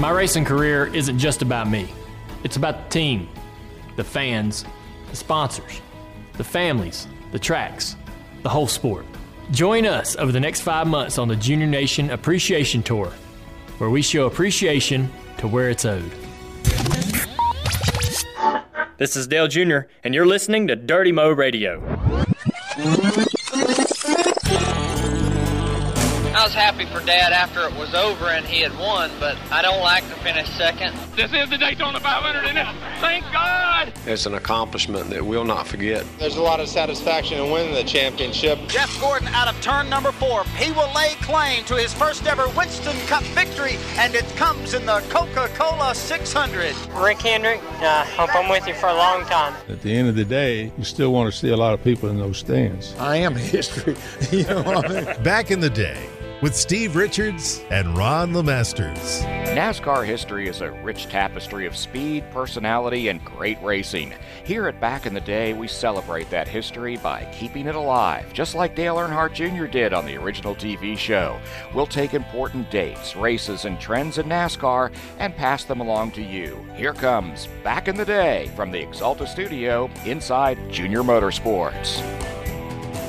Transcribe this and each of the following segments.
My racing career isn't just about me, it's about the team, the fans, the sponsors, the families, the tracks, the whole sport. Join us over the next five months on the Junior Nation Appreciation Tour, where we show appreciation to where it's owed. This is Dale Jr., and you're listening to Dirty Mo Radio. Was happy for Dad after it was over and he had won, but I don't like to finish second. This is the Daytona 500, and it! thank God! It's an accomplishment that we'll not forget. There's a lot of satisfaction in winning the championship. Jeff Gordon out of turn number four. He will lay claim to his first ever Winston Cup victory, and it comes in the Coca-Cola 600. Rick Hendrick, I hope I'm with you for a long time. At the end of the day, you still want to see a lot of people in those stands. I am history. you know what I mean? Back in the day, with Steve Richards and Ron LeMasters. NASCAR history is a rich tapestry of speed, personality, and great racing. Here at Back in the Day, we celebrate that history by keeping it alive, just like Dale Earnhardt Jr. did on the original TV show. We'll take important dates, races, and trends in NASCAR and pass them along to you. Here comes Back in the Day from the Axalta Studio inside Junior Motorsports.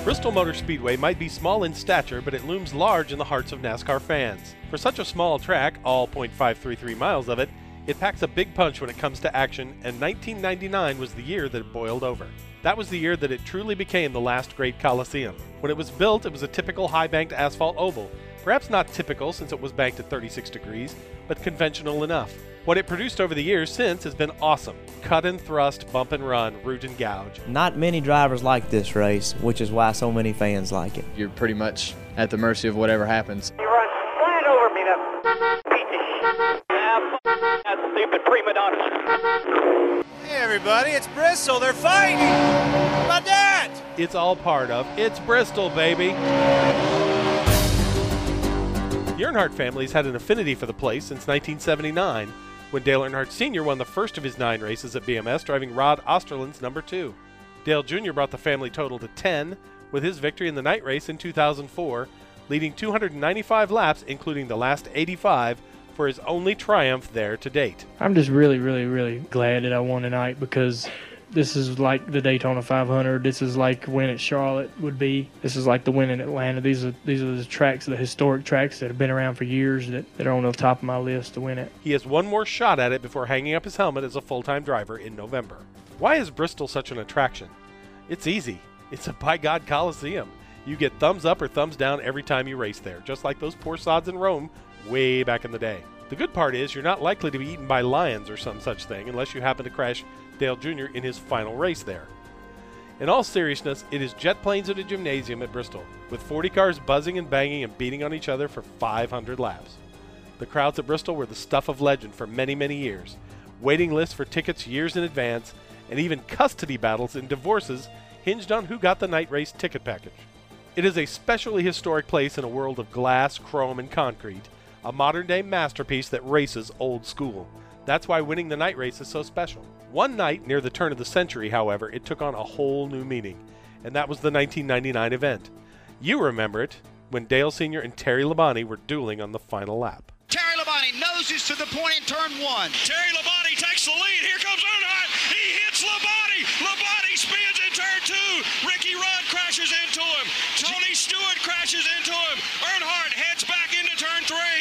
Bristol Motor Speedway might be small in stature, but it looms large in the hearts of NASCAR fans. For such a small track, all 0.533 miles of it, it packs a big punch when it comes to action, and 1999 was the year that it boiled over. That was the year that it truly became the last great Coliseum. When it was built, it was a typical high banked asphalt oval. Perhaps not typical since it was banked at 36 degrees, but conventional enough. What it produced over the years since has been awesome. Cut and thrust, bump and run, root and gouge. Not many drivers like this race, which is why so many fans like it. You're pretty much at the mercy of whatever happens. You run right over me, that that stupid prima donna. Hey everybody, it's Bristol. They're fighting. How about that? It's all part of It's Bristol, baby. The Earnhardt family's had an affinity for the place since 1979, when Dale Earnhardt Sr. won the first of his nine races at BMS, driving Rod Osterlund's number two. Dale Jr. brought the family total to 10 with his victory in the night race in 2004, leading 295 laps, including the last 85, for his only triumph there to date. I'm just really, really, really glad that I won tonight because this is like the Daytona 500. This is like when at Charlotte would be. This is like the win in Atlanta. These are these are the tracks, the historic tracks that have been around for years that, that are on the top of my list to win it. He has one more shot at it before hanging up his helmet as a full-time driver in November. Why is Bristol such an attraction? It's easy. It's a by God Coliseum. You get thumbs up or thumbs down every time you race there, just like those poor sods in Rome way back in the day. The good part is you're not likely to be eaten by lions or some such thing unless you happen to crash Dale Jr. in his final race there. In all seriousness, it is jet planes at a gymnasium at Bristol, with 40 cars buzzing and banging and beating on each other for 500 laps. The crowds at Bristol were the stuff of legend for many, many years. Waiting lists for tickets years in advance, and even custody battles and divorces hinged on who got the night race ticket package. It is a specially historic place in a world of glass, chrome, and concrete, a modern day masterpiece that races old school. That's why winning the night race is so special. One night near the turn of the century, however, it took on a whole new meaning, and that was the 1999 event. You remember it when Dale Sr. and Terry Labonte were dueling on the final lap. Terry Labonte noses to the point in turn one. Terry Labonte takes the lead. Here comes Earnhardt. He hits Labonte. Labonte spins in turn two. Ricky Rudd crashes into him. Tony Stewart crashes into him. Earnhardt heads back into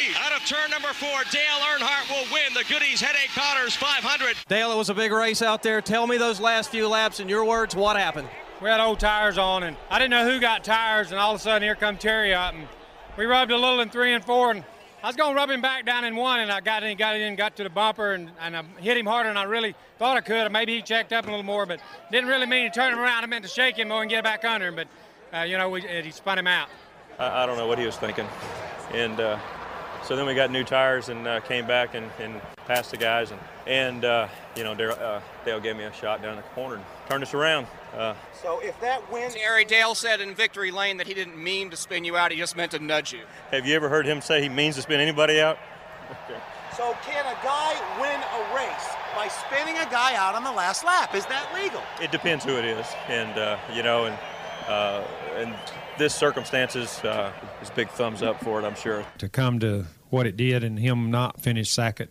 turn. Out of turn number four, Dale Earnhardt will win the Goody's Headache Powders 500. Dale, it was a big race out there. Tell me those last few laps in your words, what happened? We had old tires on, and I didn't know who got tires, and all of a sudden here come Terry up, and we rubbed a little in three and four, and I was going to rub him back down in one, and I got in, got in, got to the bumper, and, and I hit him harder than I really thought I could. Maybe he checked up a little more, but didn't really mean to turn him around. I meant to shake him more and get back under him, but, uh, you know, we, he spun him out. I, I, don't know what he was thinking. And uh, so then we got new tires and uh, came back and, and, passed the guys. And, and uh, you know, Dale, uh, Dale, gave me a shot down the corner and turned us around. Uh, so if that win, Terry Dale said in victory lane that he didn't mean to spin you out. He just meant to nudge you. Have you ever heard him say he means to spin anybody out? Okay. So can a guy win a race by spinning a guy out on the last lap? Is that legal? It depends who it is, and uh, you know, and uh, in this circumstances, uh, is big thumbs up for it. I'm sure. To come to what it did, and him not finish second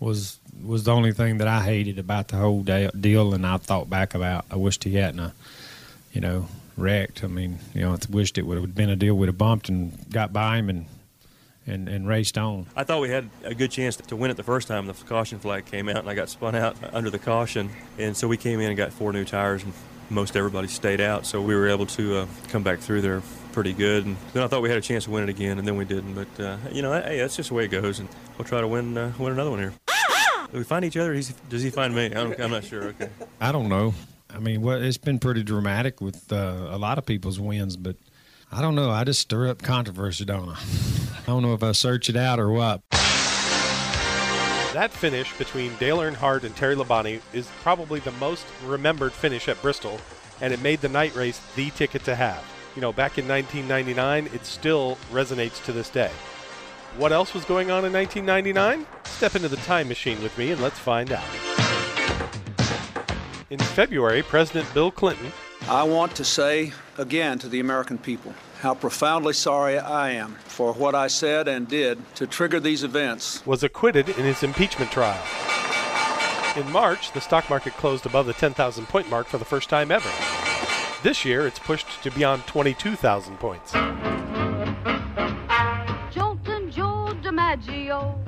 was was the only thing that I hated about the whole day, deal. And I thought back about, I wished he hadn't, uh, you know, wrecked. I mean, you know, I wished it would have been a deal would have bumped and got by him and and, and raced on. I thought we had a good chance to win it the first time. The caution flag came out, and I got spun out under the caution, and so we came in and got four new tires, and most everybody stayed out. So we were able to uh, come back through there pretty good. And then I thought we had a chance to win it again, and then we didn't. But uh, you know, hey, that's just the way it goes, and we'll try to win uh, win another one here. Do we find each other? does he find me? I am not sure. Okay. I don't know. I mean, it's been pretty dramatic with uh, a lot of people's wins, but I don't know. I just stir up controversy, don't I? I don't know if I search it out or what. That finish between Dale Earnhardt and Terry Labonte is probably the most remembered finish at Bristol, and it made the night race the ticket to have. You know, back in 1999, it still resonates to this day. What else was going on in 1999? Step into the time machine with me and let's find out. In February, President Bill Clinton. I want to say again to the American people how profoundly sorry I am for what I said and did to trigger these events. Was acquitted in his impeachment trial. In March, the stock market closed above the 10,000 point mark for the first time ever. This year, it's pushed to beyond 22,000 points. Joltin' Joe DiMaggio.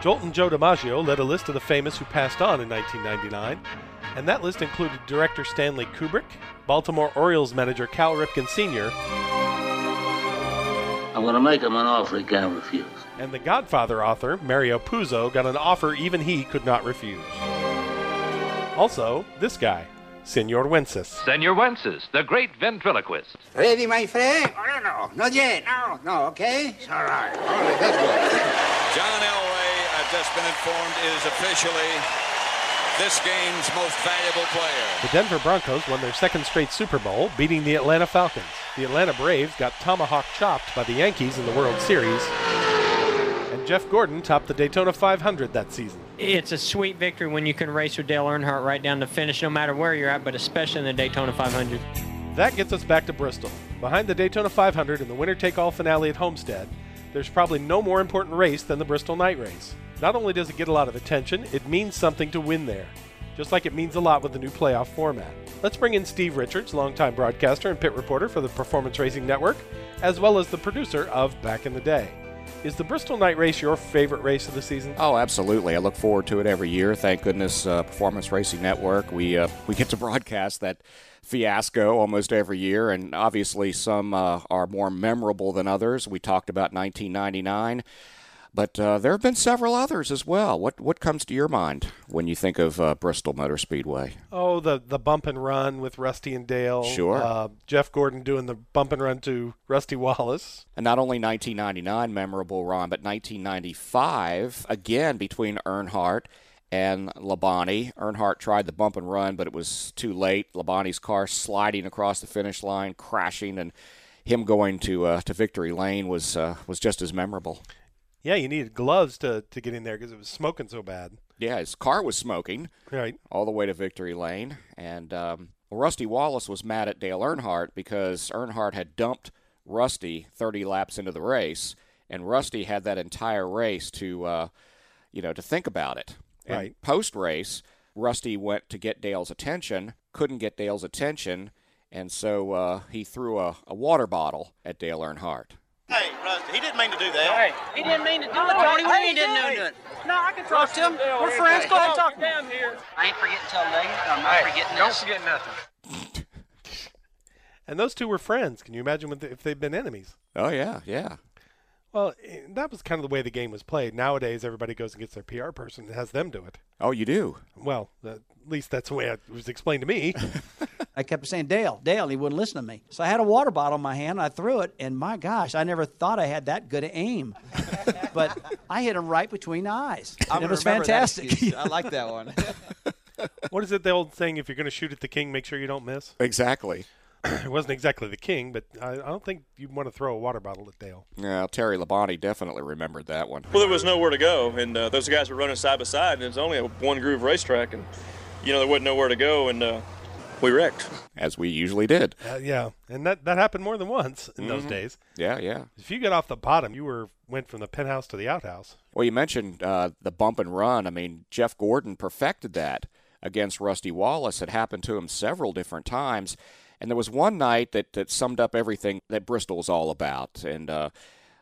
Joltin' Joe DiMaggio led a list of the famous who passed on in 1999, and that list included director Stanley Kubrick, Baltimore Orioles manager Cal Ripken Sr., I'm going to make him an offer he can't refuse. And the Godfather author, Mario Puzo, got an offer even he could not refuse. Also, this guy, Senor Wences. Senor Wences, the great ventriloquist. Ready, my friend? Oh, no, not yet. No, no, okay? It's all right. All right, that's good. John Elway, I've just been informed, is officially this game's most valuable player. The Denver Broncos won their second straight Super Bowl, beating the Atlanta Falcons. The Atlanta Braves got tomahawk chopped by the Yankees in the World Series. And Jeff Gordon topped the Daytona 500 that season. It's a sweet victory when you can race with Dale Earnhardt right down to finish, no matter where you're at, but especially in the Daytona 500. That gets us back to Bristol. Behind the Daytona 500 and the winner take all finale at Homestead, there's probably no more important race than the Bristol Night Race. Not only does it get a lot of attention, it means something to win there, just like it means a lot with the new playoff format. Let's bring in Steve Richards, longtime broadcaster and pit reporter for the Performance Racing Network, as well as the producer of Back in the Day. Is the Bristol Night Race your favorite race of the season? Oh, absolutely. I look forward to it every year. Thank goodness, uh, Performance Racing Network. We uh, we get to broadcast that fiasco almost every year, and obviously some uh, are more memorable than others. We talked about 1999. But uh, there have been several others as well. What what comes to your mind when you think of uh, Bristol Motor Speedway? Oh, the the bump and run with Rusty and Dale. Sure. Uh, Jeff Gordon doing the bump and run to Rusty Wallace. And not only 1999 memorable, Ron, but 1995 again between Earnhardt and Labonte. Earnhardt tried the bump and run, but it was too late. Labonte's car sliding across the finish line, crashing, and him going to uh, to victory lane was uh, was just as memorable. Yeah, you needed gloves to, to get in there because it was smoking so bad. Yeah, his car was smoking. Right. All the way to victory lane. And um, Rusty Wallace was mad at Dale Earnhardt because Earnhardt had dumped Rusty 30 laps into the race, and Rusty had that entire race to, uh, you know, to think about it. And right. Post race, Rusty went to get Dale's attention, couldn't get Dale's attention, and so uh, he threw a, a water bottle at Dale Earnhardt. Hey, Rusty, he didn't mean to do that. Hey, he didn't mean to do it, Tony. We Hey, ain't didn't hey. do it. No, I can talk to him. We're friends. Go ahead and talk to him. here. I ain't forgetting till later. I'm not Hey, forgetting don't this. forget nothing. And those two were friends. Can you imagine what the, if they'd been enemies? Oh, yeah, yeah. Well, that was kind of the way the game was played. Nowadays, everybody goes and gets their PR person and has them do it. Oh, you do? Well, at least that's the way it was explained to me. I kept saying, Dale, Dale, he wouldn't listen to me. So I had a water bottle in my hand, I threw it, and my gosh, I never thought I had that good an aim. but I hit him right between the eyes. I'm and it was remember that fantastic. I like that one. what is it, the old saying, if you're going to shoot at the king, make sure you don't miss? Exactly. it wasn't exactly the king, but I, I don't think you'd want to throw a water bottle at Dale. Yeah, Terry Labonte definitely remembered that one. Well, there was nowhere to go, and uh, those guys were running side by side, and it's only a one groove racetrack, and you know there wasn't nowhere to go, and uh, we wrecked. As we usually did. Uh, yeah, and that, that happened more than once in those Mhm. days. Yeah, yeah. If you get off the bottom, you were went from the penthouse to the outhouse. Well, you mentioned uh, the bump and run. I mean, Jeff Gordon perfected that against Rusty Wallace. It happened to him several different times. And there was one night that, that summed up everything that Bristol was all about. And uh,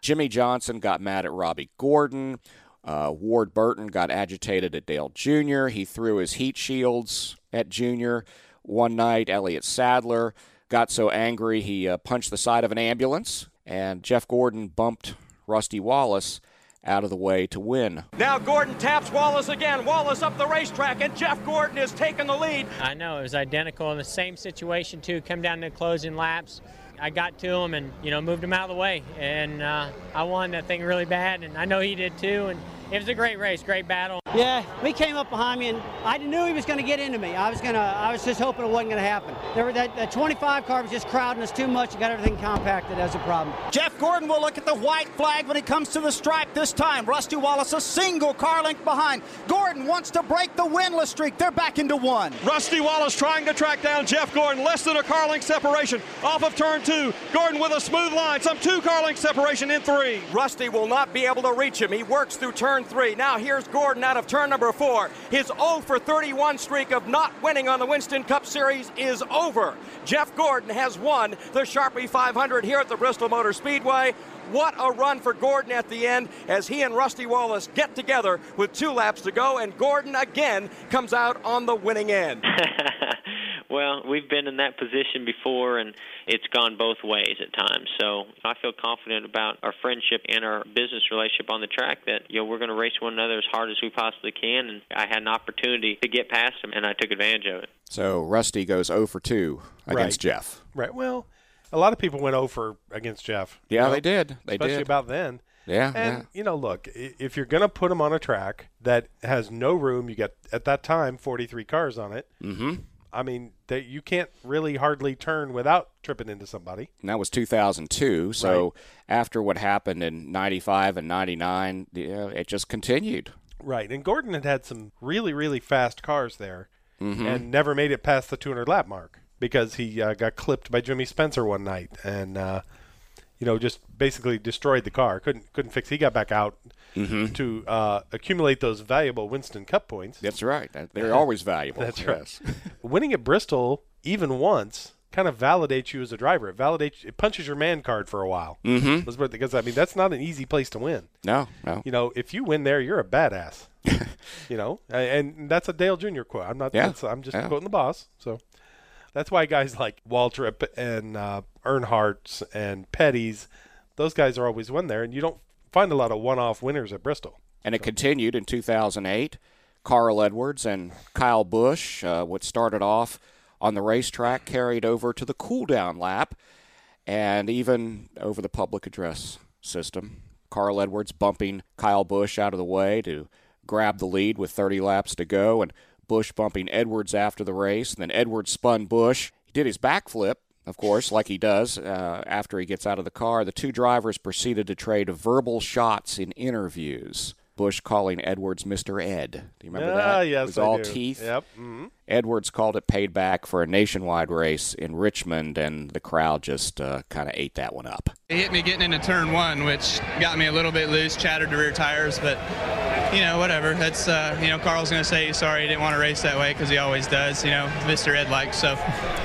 Jimmie Johnson got mad at Robby Gordon. Uh, Ward Burton got agitated at Dale Jr. He threw his heat shields at Jr. One night, Elliott Sadler got so angry he uh, punched the side of an ambulance, and Jeff Gordon bumped Rusty Wallace out of the way to win. Now Gordon taps Wallace again. Wallace up the racetrack, and Jeff Gordon is taking the lead. I know it was identical in the same situation too. Come down to the closing laps. I got to him and you know moved him out of the way, and uh, I won that thing really bad, and I know he did too. And it was a great race, great battle. Yeah, we came up behind me, and I knew he was going to get into me. I was gonna, I was just hoping it wasn't going to happen. There were that, that 25 car was just crowding us too much and got everything compacted as a problem. Jeff Gordon will look at the white flag when it comes to the stripe this time. Rusty Wallace a single car length behind. Gordon wants to break the winless streak. They're back into one. Rusty Wallace trying to track down Jeff Gordon. Less than a car length separation off of turn two. Gordon with a smooth line. Some two car length separation in three. Rusty will not be able to reach him. He works through turn three. Now here's Gordon out of turn number four. His 0 for 31 streak of not winning on the Winston Cup Series is over. Jeff Gordon has won the Sharpie 500 here at the Bristol Motor Speedway. What a run for Gordon at the end as he and Rusty Wallace get together with two laps to go, and Gordon again comes out on the winning end. Well, we've been in that position before, and it's gone both ways at times. So I feel confident about our friendship and our business relationship on the track that you know we're going to race one another as hard as we possibly can. And I had an opportunity to get past him, and I took advantage of it. So Rusty goes 0 for 2 against Right. Jeff. Right. Well, a lot of people went over against Jeff. you Yeah, know, they did. They especially did. about then. Yeah, And yeah. you know, look, if you're going to put him on a track that has no room, you get at that time 43 cars on it. Mm-hmm. I mean, that you can't really hardly turn without tripping into somebody. And that was 2002. So after what happened in 95 and 99, yeah, it just continued. Right. And Gordon had had some really, really fast cars there Mhm. and never made it past the 200 lap mark because he uh, got clipped by Jimmy Spencer one night and, uh, you know, just basically destroyed the car. Couldn't couldn't fix. He got back out Mhm. to uh, accumulate those valuable Winston Cup points. That's right. They're always valuable. That's yes. right. Winning at Bristol even once kind of validates you as a driver. It validates. It punches your man card for a while. Mm-hmm. Because I mean, that's not an easy place to win. No, no. You know, if you win there, you're a badass. you know, and that's a Dale Jr. quote. I'm not. Yeah. I'm just Yeah. quoting the boss. So that's why guys like Waltrip and uh, Earnhardt's and Petty's, those guys are always win there, and you don't find a lot of one-off winners at Bristol. And it continued in 2008. Carl Edwards and Kyle Busch, uh, what started off on the racetrack, carried over to the cool down lap and even over the public address system. Carl Edwards bumping Kyle Busch out of the way to grab the lead with 30 laps to go, and Busch bumping Edwards after the race. And then Edwards spun Busch. He did his backflip, of course, like he does uh, after he gets out of the car. The two drivers proceeded to trade verbal shots in interviews. Busch calling Edwards Mr. Ed. Do you remember Ah, that? yes, it was I all do. teeth. Yep. mhm. Edwards called it paid back for a nationwide race in Richmond, and the crowd just uh, kind of ate that one up. It hit me getting into turn one, which got me a little bit loose, chattered the rear tires, but you know, whatever. That's uh, you know, Carl's gonna say he's sorry he didn't want to race that way because he always does. You know, Mr. Ed likes. So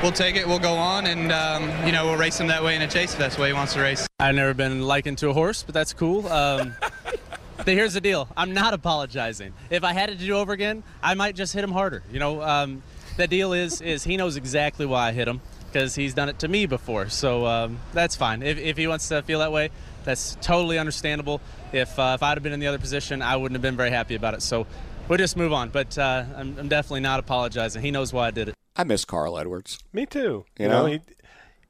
we'll take it. We'll go on, and um, you know, we'll race him that way in a chase if that's the way he wants to race. I've never been likened to a horse, but that's cool. Um, but here's the deal: I'm not apologizing. If I had it to do over again, I might just hit him harder. You know, um, the deal is is he knows exactly why I hit him because he's done it to me before. So um, that's fine. If, if he wants to feel that way, that's totally understandable. If uh, if I'd have been in the other position, I wouldn't have been very happy about it. So we'll just move on. But uh, I'm, I'm definitely not apologizing. He knows why I did it. I miss Carl Edwards. Me too. You You, know, know? he,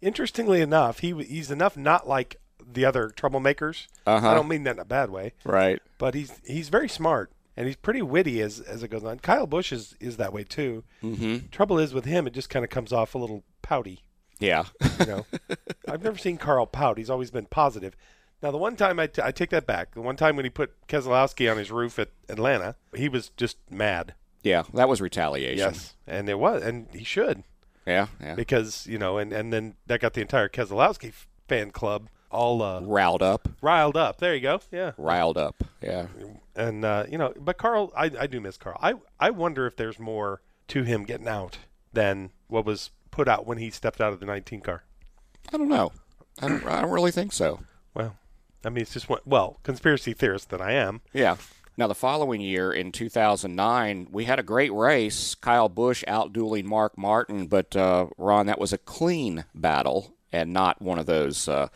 interestingly enough, he he's enough not like the other troublemakers. Uh-huh. I don't mean that in a bad way. Right. But he's he's very smart and he's pretty witty as as it goes on. Kyle Busch is is that way too. Mm-hmm. Trouble is with him, it just kind of comes off a little pouty. Yeah. You know, I've never seen Carl pout. He's always been positive. Now, the one time I, t- I take that back. The one time when he put Keselowski on his roof at Atlanta, he was just mad. Yeah, that was retaliation. Yes, and it was, and he should. Yeah, yeah. Because you know, and and then that got the entire Keselowski f- fan club all uh, riled up. Riled up. There you go. Yeah. Riled up. Yeah. And uh, you know, but Carl, I, I do miss Carl. I I wonder if there's more to him getting out than what was put out when he stepped out of the 19 car. I don't know. I don't, I don't really think so. I mean, it's just one, well, conspiracy theorist that I am. Yeah. Now, the following year in 2009, we had a great race. Kyle Busch outdueling Mark Martin, but uh, Ron, that was a clean battle and not one of those uh,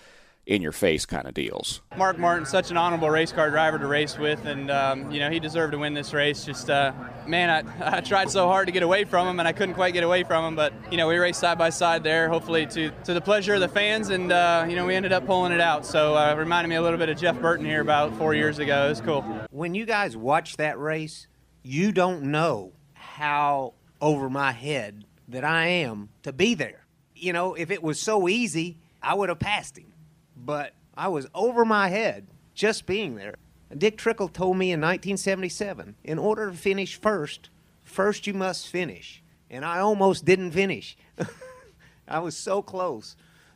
in your face kind of deals. Mark Martin, such an honorable race car driver to race with, and um, you know he deserved to win this race. Just uh, man, I, I tried so hard to get away from him, and I couldn't quite get away from him. But you know we raced side by side there, hopefully to to the pleasure of the fans, and uh, you know we ended up pulling it out. So uh, reminded me a little bit of Jeff Burton here about four years ago. It was cool. When you guys watch that race, you don't know how over my head that I am to be there. You know, if it was so easy, I would have passed him but I was over my head just being there. Dick Trickle told me in 1977 in order to finish first, first you must finish. And I almost didn't finish. I was so close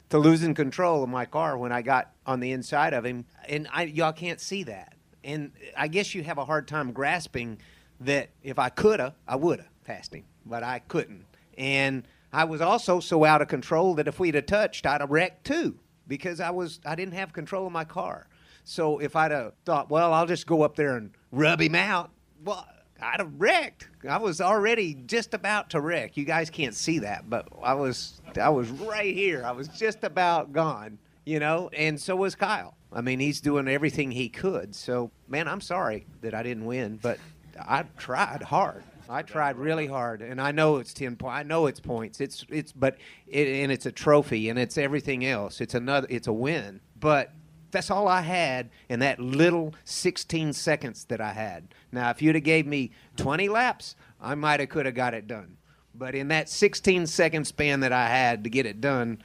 to losing control of my car when I got on the inside of him. And I, y'all can't see that. And I guess you have a hard time grasping that if I could have, I would have passed him, but I couldn't. And I was also so out of control that if we'd have touched, I'd have wrecked too because I was I didn't have control of my car. So if I'd have thought, well, I'll just go up there and rub him out, well, I'd have wrecked. I was already just about to wreck. You guys can't see that, but I was I was right here. I was just about gone, you know. And so was Kyle. I mean, he's doing everything he could. So, man, I'm sorry that I didn't win, but I tried hard. I tried really hard, and I know it's ten points. I know it's points. It's it's but it, and it's a trophy, and it's everything else. It's another. It's a win, but that's all I had in that little 16 seconds that I had. Now, if you'd have gave me 20 laps, I might have could have got it done. But in that 16 second span that I had to get it done,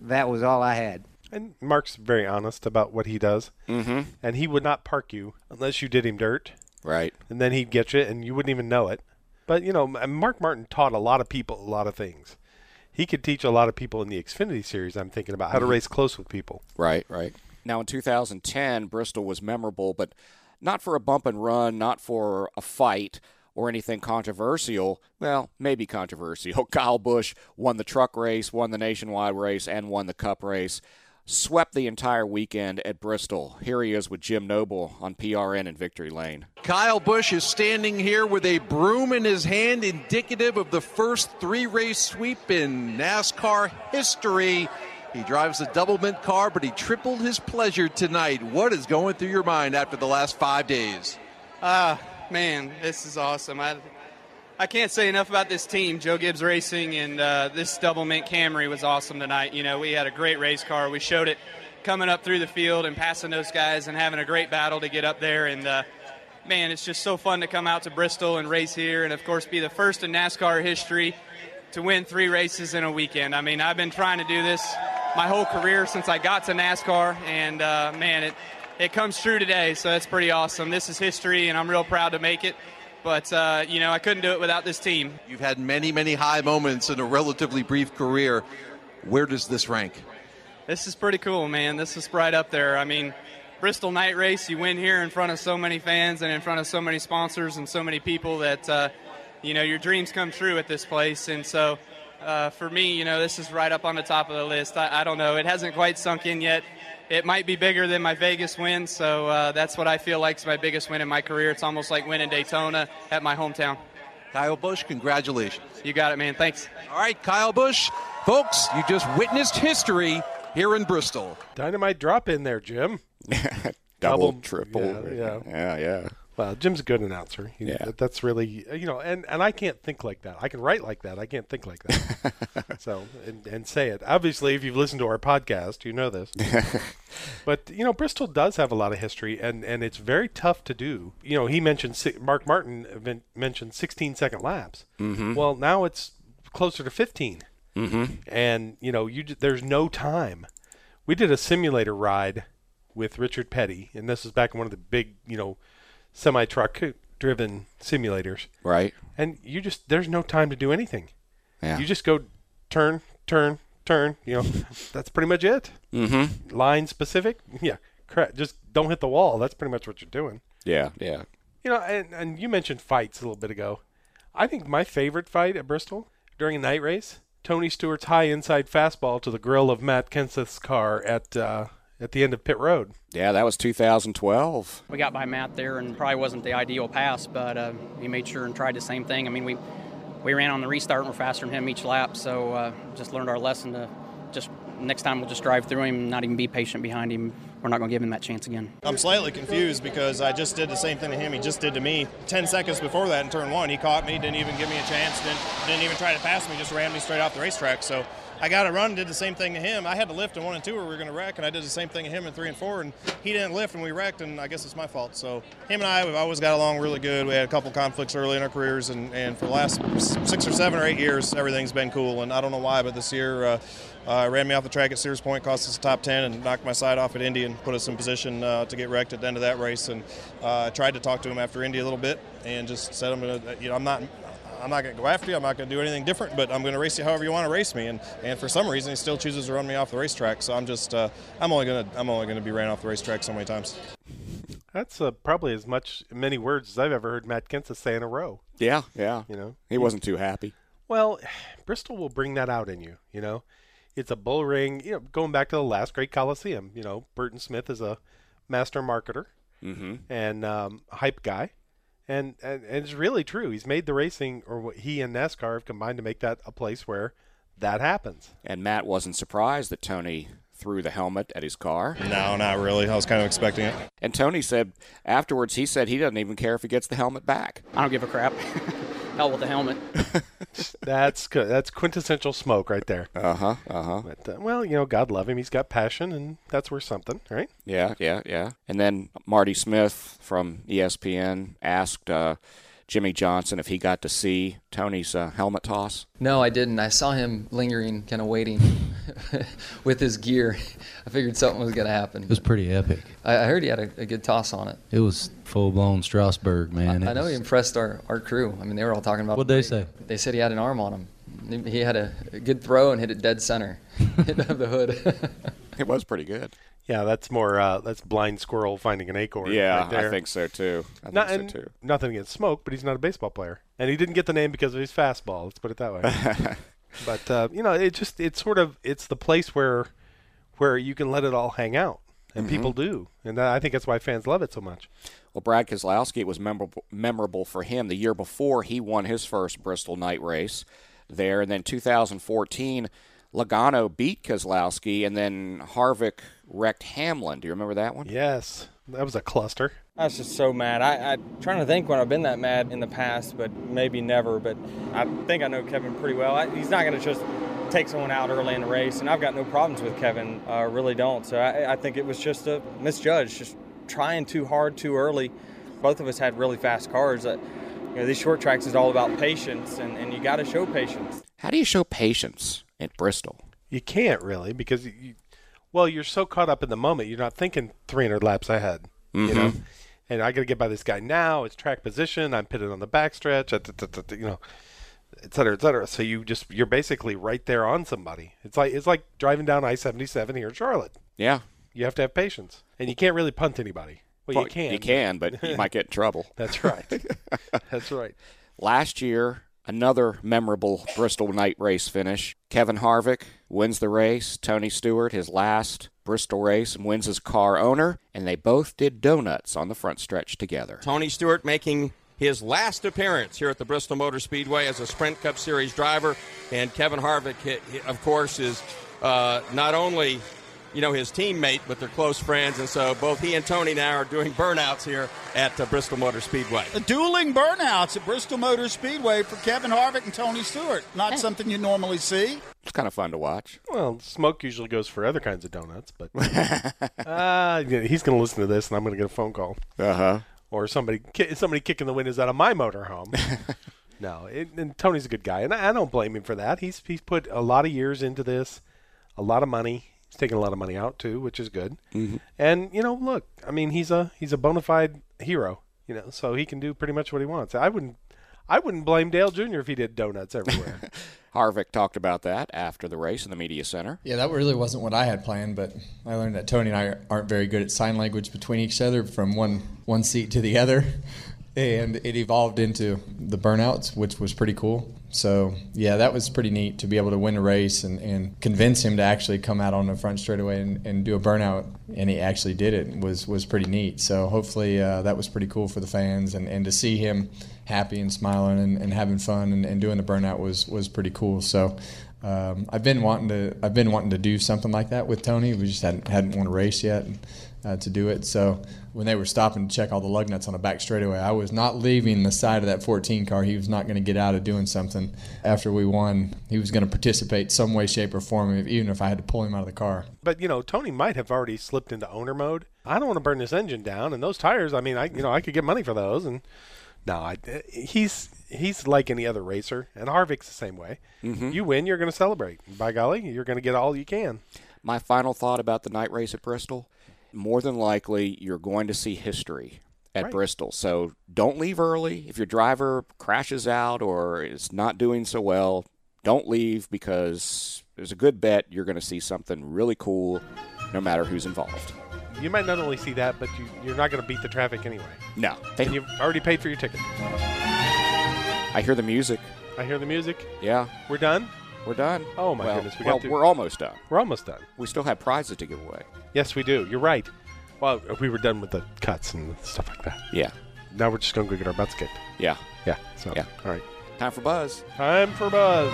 that was all I had. And Mark's very honest about what he does. Mm-hmm. And he would not park you unless you did him dirt. Right. And then he'd get you, and you wouldn't even know it. But you know, Mark Martin taught a lot of people a lot of things. He could teach a lot of people in the Xfinity series. I'm thinking about how to Mhm. race close with people. Right, right. Now in 2010, Bristol was memorable, but not for a bump and run, not for a fight or anything controversial. Well, maybe controversial. Kyle Busch won the truck race, won the nationwide race, and won the cup race. Swept the entire weekend at Bristol. Here he is with Jim Noble on PRN in Victory Lane. Kyle Busch is standing here with a broom in his hand, indicative of the first three race sweep in NASCAR history. He drives a double mint car, but he tripled his pleasure tonight. What is going through your mind after the last five days? Ah, man, this is awesome. I, I can't say enough about this team, Joe Gibbs Racing, and uh, this double mint Camry was awesome tonight. You know, we had a great race car. We showed it coming up through the field and passing those guys and having a great battle to get up there. And uh, man, it's just so fun to come out to Bristol and race here, and of course, be the first in NASCAR history to win three races in a weekend. I mean, I've been trying to do this my whole career since I got to NASCAR, and uh, man, it it comes true today. So that's pretty awesome. This is history, and I'm real proud to make it. But uh, you know, I couldn't do it without this team. You've had many, many high moments in a relatively brief career. Where does this rank? This is pretty cool, man. This is right up there. I mean, Bristol Night Race, you win here in front of so many fans and in front of so many sponsors and so many people that, uh, you know, your dreams come true at this place. And so uh, for me, you know, this is right up on the top of the list. I, I don't know. It hasn't quite sunk in yet. It might be bigger than my Vegas win, so uh, that's what I feel like is my biggest win in my career. It's almost like winning Daytona at my hometown. Kyle Busch, congratulations. You got it, man. Thanks. All right, Kyle Busch. Folks, you just witnessed history here in Bristol. Dynamite drop in there, Jim. Double, triple. Yeah, yeah. yeah, yeah. Well, Jim's a good announcer. He- Yeah. that- that's really you know, and, and I can't think like that. I can write like that. I can't think like that. so and, and say it. Obviously, if you've listened to our podcast, you know this. but you know, Bristol does have a lot of history, and and it's very tough to do. You know, he mentioned Mark Martin mentioned 16 second laps. Mhm. Well, now it's closer to 15. Mhm. And you know, you there's no time. We did a simulator ride with Richard Petty, and this is back in one of the big, you know, semi truck driven simulators. Right. And you just there's no time to do anything. Yeah. You just go turn, turn, turn. You know, that's pretty much it. Mm-hmm. Line specific. Yeah. Correct. Just don't hit the wall. That's pretty much what you're doing. Yeah, yeah. You know, and, and you mentioned fights a little bit ago. I think my favorite fight at Bristol during a night race, Tony Stewart's high inside fastball to the grill of Matt Kenseth's car at uh, at the end of pit road. Yeah, that was 2012. We got by Matt there, and probably wasn't the ideal pass, but uh, he made sure and tried the same thing. I mean, we we ran on the restart and we're faster than him each lap, so uh, just learned our lesson to just next time we'll just drive through him, not even be patient behind him. We're not going to give him that chance again. I'm slightly confused because I just did the same thing to him he just did to me 10 seconds before that in turn one. He caught me, didn't even give me a chance, didn't, didn't even try to pass me, just ran me straight off the racetrack. So I got a run, and did the same thing to him. I had to lift in one and two or we were going to wreck, and I did the same thing to him in three and four, and he didn't lift and we wrecked, and I guess it's my fault. So him and I have always got along really good. We had a couple conflicts early in our careers, and, and for the last six or seven or eight years, everything's been cool. And I don't know why, but this year, uh, uh, ran me off the track at Sears Point, cost us a top 10, and knocked my side off at Indy and put us in position uh, to get wrecked at the end of that race. And uh, I tried to talk to him after Indy a little bit and just said, I'm gonna, you know, I'm not. I'm not going to go after you. I'm not going to do anything different, but I'm going to race you however you want to race me. And, and for some reason, he still chooses to run me off the racetrack. So I'm just uh, I'm only going to I'm only going to be ran off the racetrack so many times. That's uh, probably as much many words as I've ever heard Matt Kenseth say in a row. Yeah, yeah. You know, he wasn't too happy. Well, Bristol will bring that out in you. You know, it's a bull ring. You know, going back to the last great Coliseum. You know, Bruton Smith is a master marketer mm-hmm. and um, hype guy, and, and and it's really true. He's made the racing, or what he and NASCAR have combined to make that a place where that happens. And Matt wasn't surprised that Tony threw the helmet at his car. No, not really. I was kind of expecting it. And Tony said afterwards, he said he doesn't even care if he gets the helmet back. I don't give a crap. Hell with the helmet. that's good. That's quintessential smoke right there. Uh huh. Uh huh. But uh, well, you know, God love him. He's got passion, and that's worth something, right? Yeah, yeah, yeah. And then Marty Smith from ESPN asked uh, Jimmie Johnson if he got to see Tony's uh, helmet toss. No, I didn't. I saw him lingering, kind of waiting with his gear. I figured something was going to happen. It was pretty epic. I, I heard he had a, a, good toss on it. It was full blown Strasburg, man. I, I know he impressed our, our crew. I mean, they were all talking about. It. What they say? They said he had an arm on him. He had a, a good throw and hit it dead center, hit the hood. it was pretty good. Yeah, that's more uh, that's blind squirrel finding an acorn. Yeah, right I think so too. I not, think so too. Nothing against Smoke, but he's not a baseball player, and he didn't get the name because of his fastball. Let's put it that way. but uh, you know, it just it's sort of it's the place where where you can let it all hang out, and Mm-hmm. people do, and I think that's why fans love it so much. Well, Brad Keselowski, it was memorable, memorable for him the year before he won his first Bristol night race there, and then 2014. Logano beat Keselowski, and then Harvick wrecked Hamlin. Do you remember that one? Yes, that was a cluster. I was just so mad. I, I'm trying to think when I've been that mad in the past, but maybe never. But I think I know Kevin pretty well. I, he's not going to just take someone out early in the race, and I've got no problems with Kevin. I uh, really don't. So I, I think it was just a misjudge, just trying too hard too early. Both of us had really fast cars. That you know, these short tracks is all about patience, and, and you got to show patience. How do you show patience at Bristol? You can't really because you, well, you're so caught up in the moment. You're not thinking 300 laps ahead. Mm-hmm. You know, and I got to get by this guy now. It's track position. I'm pitted on the backstretch. You know, et cetera, et cetera. So you just you're basically right there on somebody. It's like it's like driving down I-77 here in Charlotte. Yeah, you have to have patience, and you can't really punt anybody. Well, well you can. You can, but you might get in trouble. That's right. That's right. Last year, another memorable Bristol night race finish. Kevin Harvick wins the race. Tony Stewart, his last Bristol race, and wins as car owner. And they both did donuts on the front stretch together. Tony Stewart making his last appearance here at the Bristol Motor Speedway as a Sprint Cup Series driver. And Kevin Harvick, of course, is uh, not only you know his teammate, but they're close friends, and so both he and Tony now are doing burnouts here at uh, Bristol Motor Speedway. The Dueling burnouts at Bristol Motor Speedway for Kevin Harvick and Tony Stewart. Not something you normally see. It's kind of fun to watch. Well, Smoke usually goes for other kinds of donuts, but uh, he's going to listen to this, and I'm going to get a phone call. Uh huh. Or somebody somebody kicking the windows out of my motorhome. no, it, and Tony's a good guy, and I, I don't blame him for that. He's he's put a lot of years into this, a lot of money. He's taking a lot of money out too, which is good. Mm-hmm. And you know, look, I mean, he's a he's a bona fide hero. You know, so he can do pretty much what he wants. I wouldn't I wouldn't blame Dale Jr. if he did donuts everywhere. Harvick talked about that after the race in the media center. Yeah, that really wasn't what I had planned, but I learned that Tony and I aren't very good at sign language between each other from one one seat to the other, and it evolved into the burnouts, which was pretty cool. So yeah, that was pretty neat to be able to win a race and, and convince him to actually come out on the front straightaway and, and do a burnout, and he actually did it. was was pretty neat. So hopefully uh, that was pretty cool for the fans, and, and to see him happy and smiling and, and having fun and, and doing the burnout was was pretty cool. So. Um, I've been wanting to I've been wanting to do something like that with Tony. We just hadn't hadn't won a race yet uh, to do it. So when they were stopping to check all the lug nuts on the back straightaway, I was not leaving the side of that 14 car. He was not going to get out of doing something after we won. He was going to participate some way, shape, or form, even if I had to pull him out of the car. But you know, Tony might have already slipped into owner mode. I don't want to burn this engine down, and those tires. I mean, I you know I could get money for those, and no, I, he's he's like any other racer, and Harvick's the same way. Mhm. You win, you're going to celebrate. By golly, you're going to get all you can. My final thought about the night race at Bristol more than likely, you're going to see history at Right. Bristol. So don't leave early. If your driver crashes out or is not doing so well, don't leave because there's a good bet you're going to see something really cool no matter who's involved. You might not only see that, but you, you're not going to beat the traffic anyway. No. And you've already paid for your ticket. I hear the music. I hear the music. Yeah. We're done? We're done. Oh, my well, goodness. We well, we're almost done. We're almost done. We still have prizes to give away. Yes, we do. You're right. Well, we were done with the cuts and stuff like that. Yeah. Now we're just going to go get our butts kicked. Yeah. Yeah. So, Yeah. all right. Time for Buzz. Time for Buzz.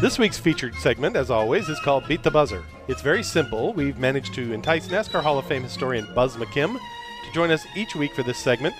This week's featured segment, as always, is called Beat the Buzzer. It's very simple. We've managed to entice NASCAR Hall of Fame historian Buzz McKim to join us each week for this segment.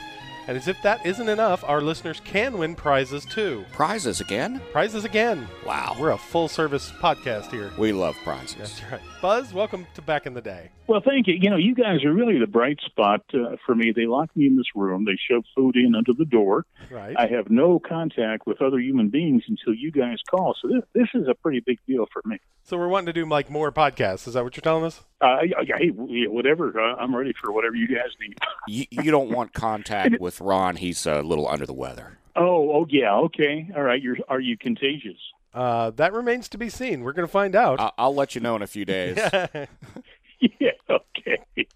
And as if that isn't enough, our listeners can win prizes too. Prizes again? Prizes again. Wow. We're a full service podcast here. We love prizes. That's right. Buzz, welcome to Back in the Day. Well, thank you. You know, you guys are really the bright spot uh, for me. They lock me in this room. They shove food in under the door. Right. I have no contact with other human beings until you guys call. So this, this is a pretty big deal for me. So we're wanting to do like more podcasts. Is that what you're telling us? Uh, yeah, yeah, hey, whatever. Uh, I'm ready for whatever you guys need. You, you don't want contact with Ron. He's a little under the weather. Oh, oh yeah. Okay. All right. You're are you contagious? Uh, that remains to be seen. We're going to find out. I- I'll let you know in a few days. yeah. Okay.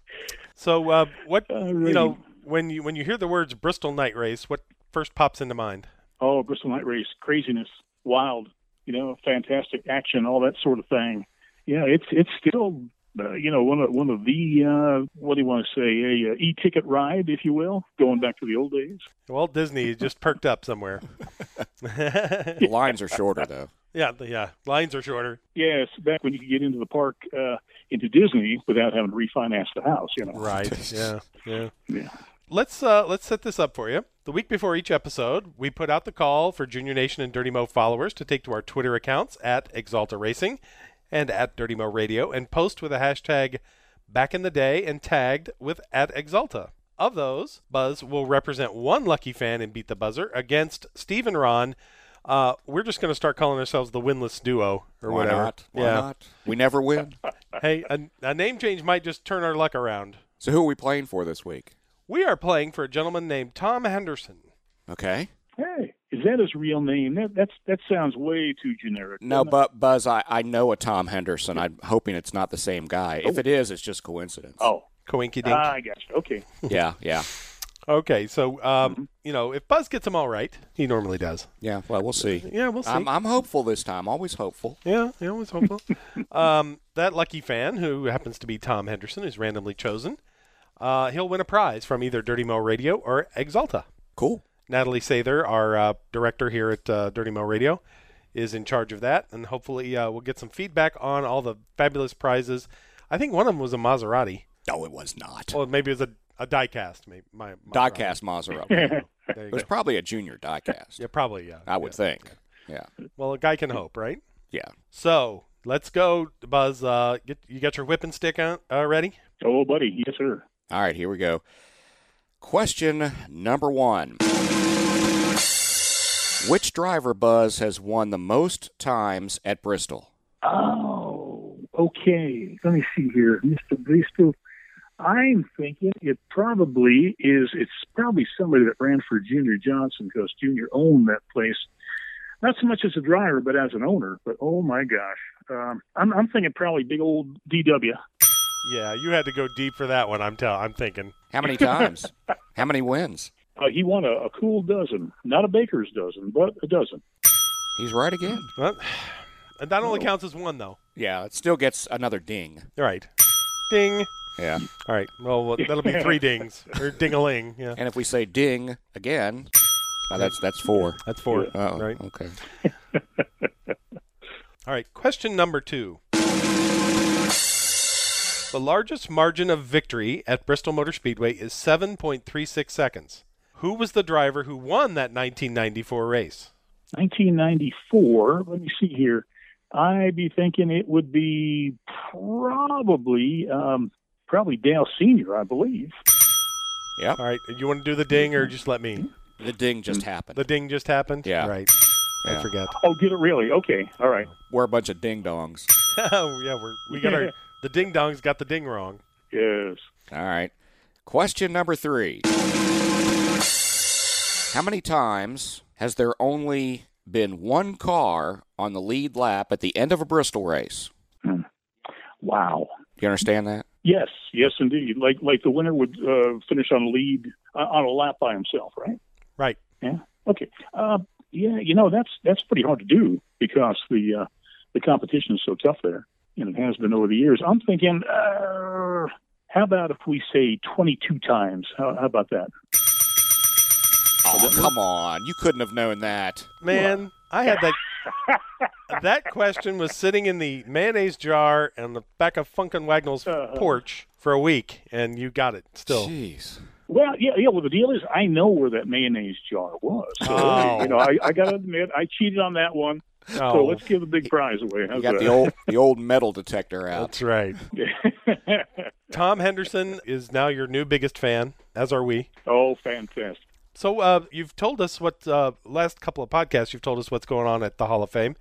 So, uh, what you know when you when you hear the words Bristol Night Race, what first pops into mind? Oh, Bristol Night Race, craziness, wild, you know, fantastic action, all that sort of thing. Yeah, it's it's still, uh, you know, one of one of the uh, what do you want to say, a uh, e-ticket ride, if you will, going back to the old days. Walt Disney just perked up somewhere. The lines are shorter though. Yeah, the, yeah. Lines are shorter. Yes, back when you could get into the park, uh, into Disney without having to refinance the house, you know. Right. Yeah. Yeah. Yeah. Let's uh, let's set this up for you. The week before each episode, we put out the call for Junior Nation and Dirty Mo followers to take to our Twitter accounts at Axalta Racing and at Dirty Mo Radio and post with a hashtag back in the day and tagged with at Axalta. Of those, Buzz will represent one lucky fan and beat the buzzer against Steve and Ron. Uh, we're just going to start calling ourselves the winless duo or Why whatever. not? Why yeah. not? We never win. hey, a, a name change might just turn our luck around. So who are we playing for this week? We are playing for a gentleman named Tom Henderson. Okay. Hey, is that his real name? That that's that sounds way too generic. No, doesn't but Buzz, I, I know a Tom Henderson. I'm hoping it's not the same guy. If it is, it's just coincidence. Oh, Coinky dink. ah, I got you. Okay. Yeah, yeah, Okay, so um, you know, if Buzz gets them all right, he normally does. yeah. Well, we'll see. Yeah, we'll see. I'm, I'm hopeful this time. Always hopeful. Yeah, yeah, always hopeful. um, that lucky fan, who happens to be Tom Henderson, is randomly chosen. Uh, he'll win a prize from either Dirty Mo Radio or Axalta. Cool. Natalie Sather, our uh, director here at uh, Dirty Mo Radio, is in charge of that, and hopefully uh, we'll get some feedback on all the fabulous prizes. I think one of them was a Maserati. No, it was not. Well, maybe it was a, a diecast. Maybe my Diecast Maserati. There it was go. probably a junior diecast. Yeah, probably. Yeah, I would yeah. think. Yeah. Well, a guy can hope, right? Yeah. So let's go, Buzz. Uh, get you got your whipping stick out, uh, ready? Oh, buddy, yes, sir. All right, here we go. Question number one. Which driver, Buzz, has won the most times at Bristol? Oh, okay. Let me see here, Mr. Bristol. I'm thinking it probably is. It's probably somebody that ran for Junior Johnson because Junior owned that place, not so much as a driver, but as an owner. But oh my gosh, um, I'm, I'm thinking probably big old DW. Yeah, you had to go deep for that one. I'm tell. I'm thinking. How many times? How many wins? Uh, he won a, a cool dozen, not a baker's dozen, but a dozen. He's right again. Well, that only counts as one, though. Yeah, it still gets another ding. Right. Ding. Yeah. All right. Well, that'll be three dings or ding-a-ling. Yeah. And if we say ding again, uh, that's that's four. That's four. Oh, Right. Okay. All right. Question number two. The largest margin of victory at Bristol Motor Speedway is 7.36 seconds. Who was the driver who won that 1994 race? 1994. Let me see here. I'd be thinking it would be probably um, probably Dale Senior, I believe. Yeah. All right. You want to do the ding or just let me? The ding just happened. The ding just happened? Yeah. Right. I Yeah. forget. Oh, did it really? Okay. All right. We're a bunch of ding dongs. oh, yeah. We're, we got our. The ding dongs got the ding wrong. Yes. All right. Question number three. How many times has there only been one car on the lead lap at the end of a Bristol race? Wow. Do You understand that? Yes. Yes, indeed. Like like the winner would uh, finish on lead uh, on a lap by himself, right? Right. Yeah. Okay. Uh, yeah. You know that's that's pretty hard to do because the uh, the competition is so tough there, and it has been over the years. I'm thinking, uh, how about if we say 22 times? How, how about that? Oh, come on. You couldn't have known that. Man, I had that. that question was sitting in the mayonnaise jar on the back of Funk & Wagnalls' porch for a week, and you got it still. Jeez. Well, yeah, yeah. Well, the deal is, I know where that mayonnaise jar was. So, Oh. you know, I, I got to admit, I cheated on that one. So Oh. let's give a big prize away. How's You got that? the old the old metal detector out. That's right. Tom Henderson is now your new biggest fan, as are we. oh, fantastic. So uh, you've told us what uh, last couple of podcasts. You've told us what's going on at the Hall of Fame.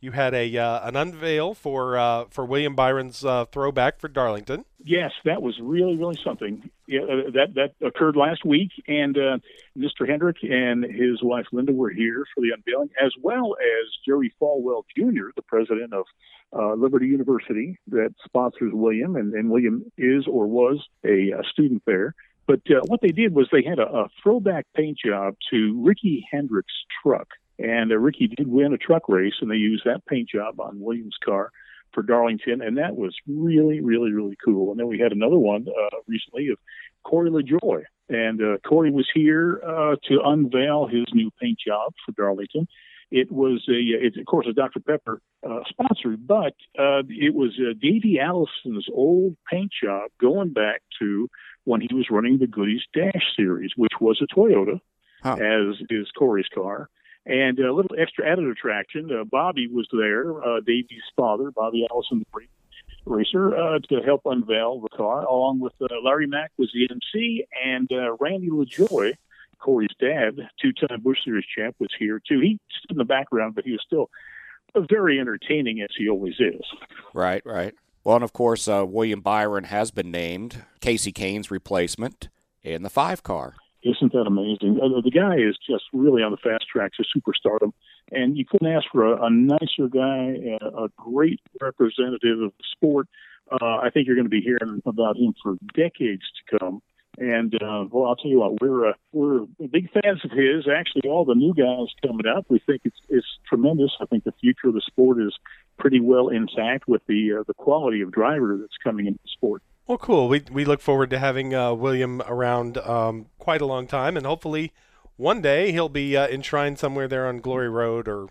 You had a uh, an unveil for uh, for William Byron's uh, throwback for Darlington. Yes, that was really, really something. Yeah, uh, that that occurred last week, and uh, Mr. Hendrick and his wife Linda were here for the unveiling, as well as Jerry Falwell Jr., the president of uh, Liberty University, that sponsors William, and, and William is or was a, uh student there. But what they did was they had a, a throwback paint job to Ricky Hendrick's truck, and uh, Ricky did win a truck race, and they used that paint job on William's car for Darlington, and that was really, really, really cool. And then we had another one uh, recently of Corey LaJoie, and uh, Corey was here uh, to unveil his new paint job for Darlington. It was a, it's of course a Dr Pepper uh, sponsored, but uh, it was uh, Davey Allison's old paint job going back to when he was running the Goody's Dash series, which was a Toyota, as is Corey's car. And a little extra added attraction, uh, Bobby was there, uh, Davey's father, Bobby Allison, the great racer, uh, to help unveil the car, along with uh, Larry Mac was the MC, and uh, Randy LaJoie, Corey's dad, two-time Busch Series champ, was here too. He stood in the background, but he was still very entertaining as he always is. Right, right. Well, and of course, uh, William Byron has been named Kasey Kahne's replacement in the five car. Isn't that amazing? Uh, the guy is just really on the fast track to superstardom, and you couldn't ask for a, a nicer guy, a, a great representative of the sport. Uh, I think you're going to be hearing about him for decades to come. And uh, well, I'll tell you what, we're uh, we're big fans of his. Actually, all the new guys coming up, we think it's it's tremendous. I think the future of the sport is pretty well intact with the uh, the quality of driver that's coming into the sport. Well, cool. We we look forward to having uh, William around um, quite a long time, and hopefully one day he'll be uh, enshrined somewhere there on Glory Road or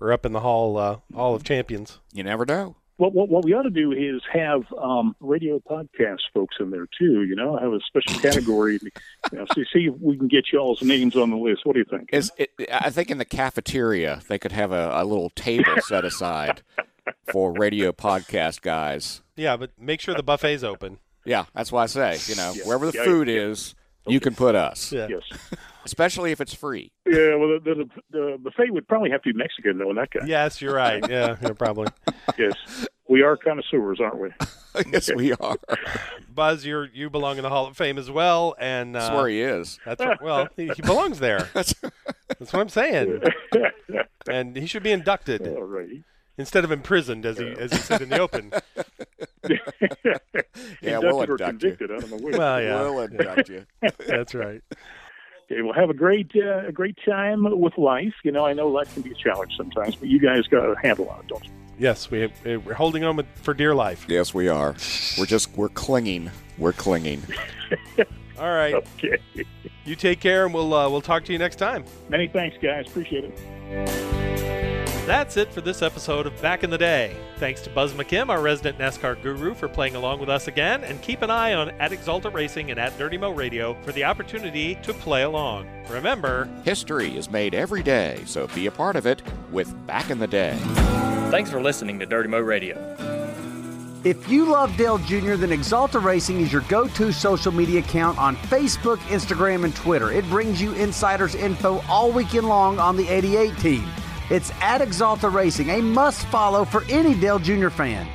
or up in the Hall uh, Hall of Champions. You never know. What, what, what we ought to do is have um, radio podcast folks in there too. You know, have a special category. you know, see, see if we can get y'all's names on the list. What do you think? Is it, I think in the cafeteria they could have a, a little table set aside for radio podcast guys. Yeah, but make sure the buffet's open. Yeah, that's why I say, you know, Yeah. wherever the Yeah, food yeah. is, you can put us. Yeah. Yes. Especially if it's free. Yeah. Well, the, the, the buffet would probably have to be Mexican, though. In that case. Yes, you're right. Yeah, yeah probably. Yes. we are connoisseurs, aren't we? yes, we are. Buzz, you you belong in the Hall of Fame as well, and uh, That's where he is. That's right. well, he, he belongs there. that's, what I'm saying. and he should be inducted All right. Instead of imprisoned, as he as he said in the open. Yeah, Inducted we'll or induct convicted, I don't know which. Well, yeah, We'll induct you. That's right. Okay, well, have a great, uh, a great time with life. You know, I know life can be a challenge sometimes, but you guys got a handle on it, don't you? Yes, we have. we're holding on with, for dear life. Yes, we are. We're just we're clinging. We're clinging. All right. Okay. You take care, and we'll uh, we'll talk to you next time. Many thanks, guys. Appreciate it. That's it for this episode of Back in the Day. Thanks to Buzz McKim, our resident NASCAR guru, for playing along with us again, and keep an eye on at Axalta Racing and at Dirty Mo Radio for the opportunity to play along. Remember, History is made every day, so be a part of it with Back in the Day. Thanks for listening to Dirty Mo Radio. If you love Dale Jr., then Axalta Racing is your go to social media account on Facebook, Instagram, and Twitter. It brings you insiders info all weekend long on the 88 team. It's at Axalta Racing, a must follow for any Dale Jr. fan.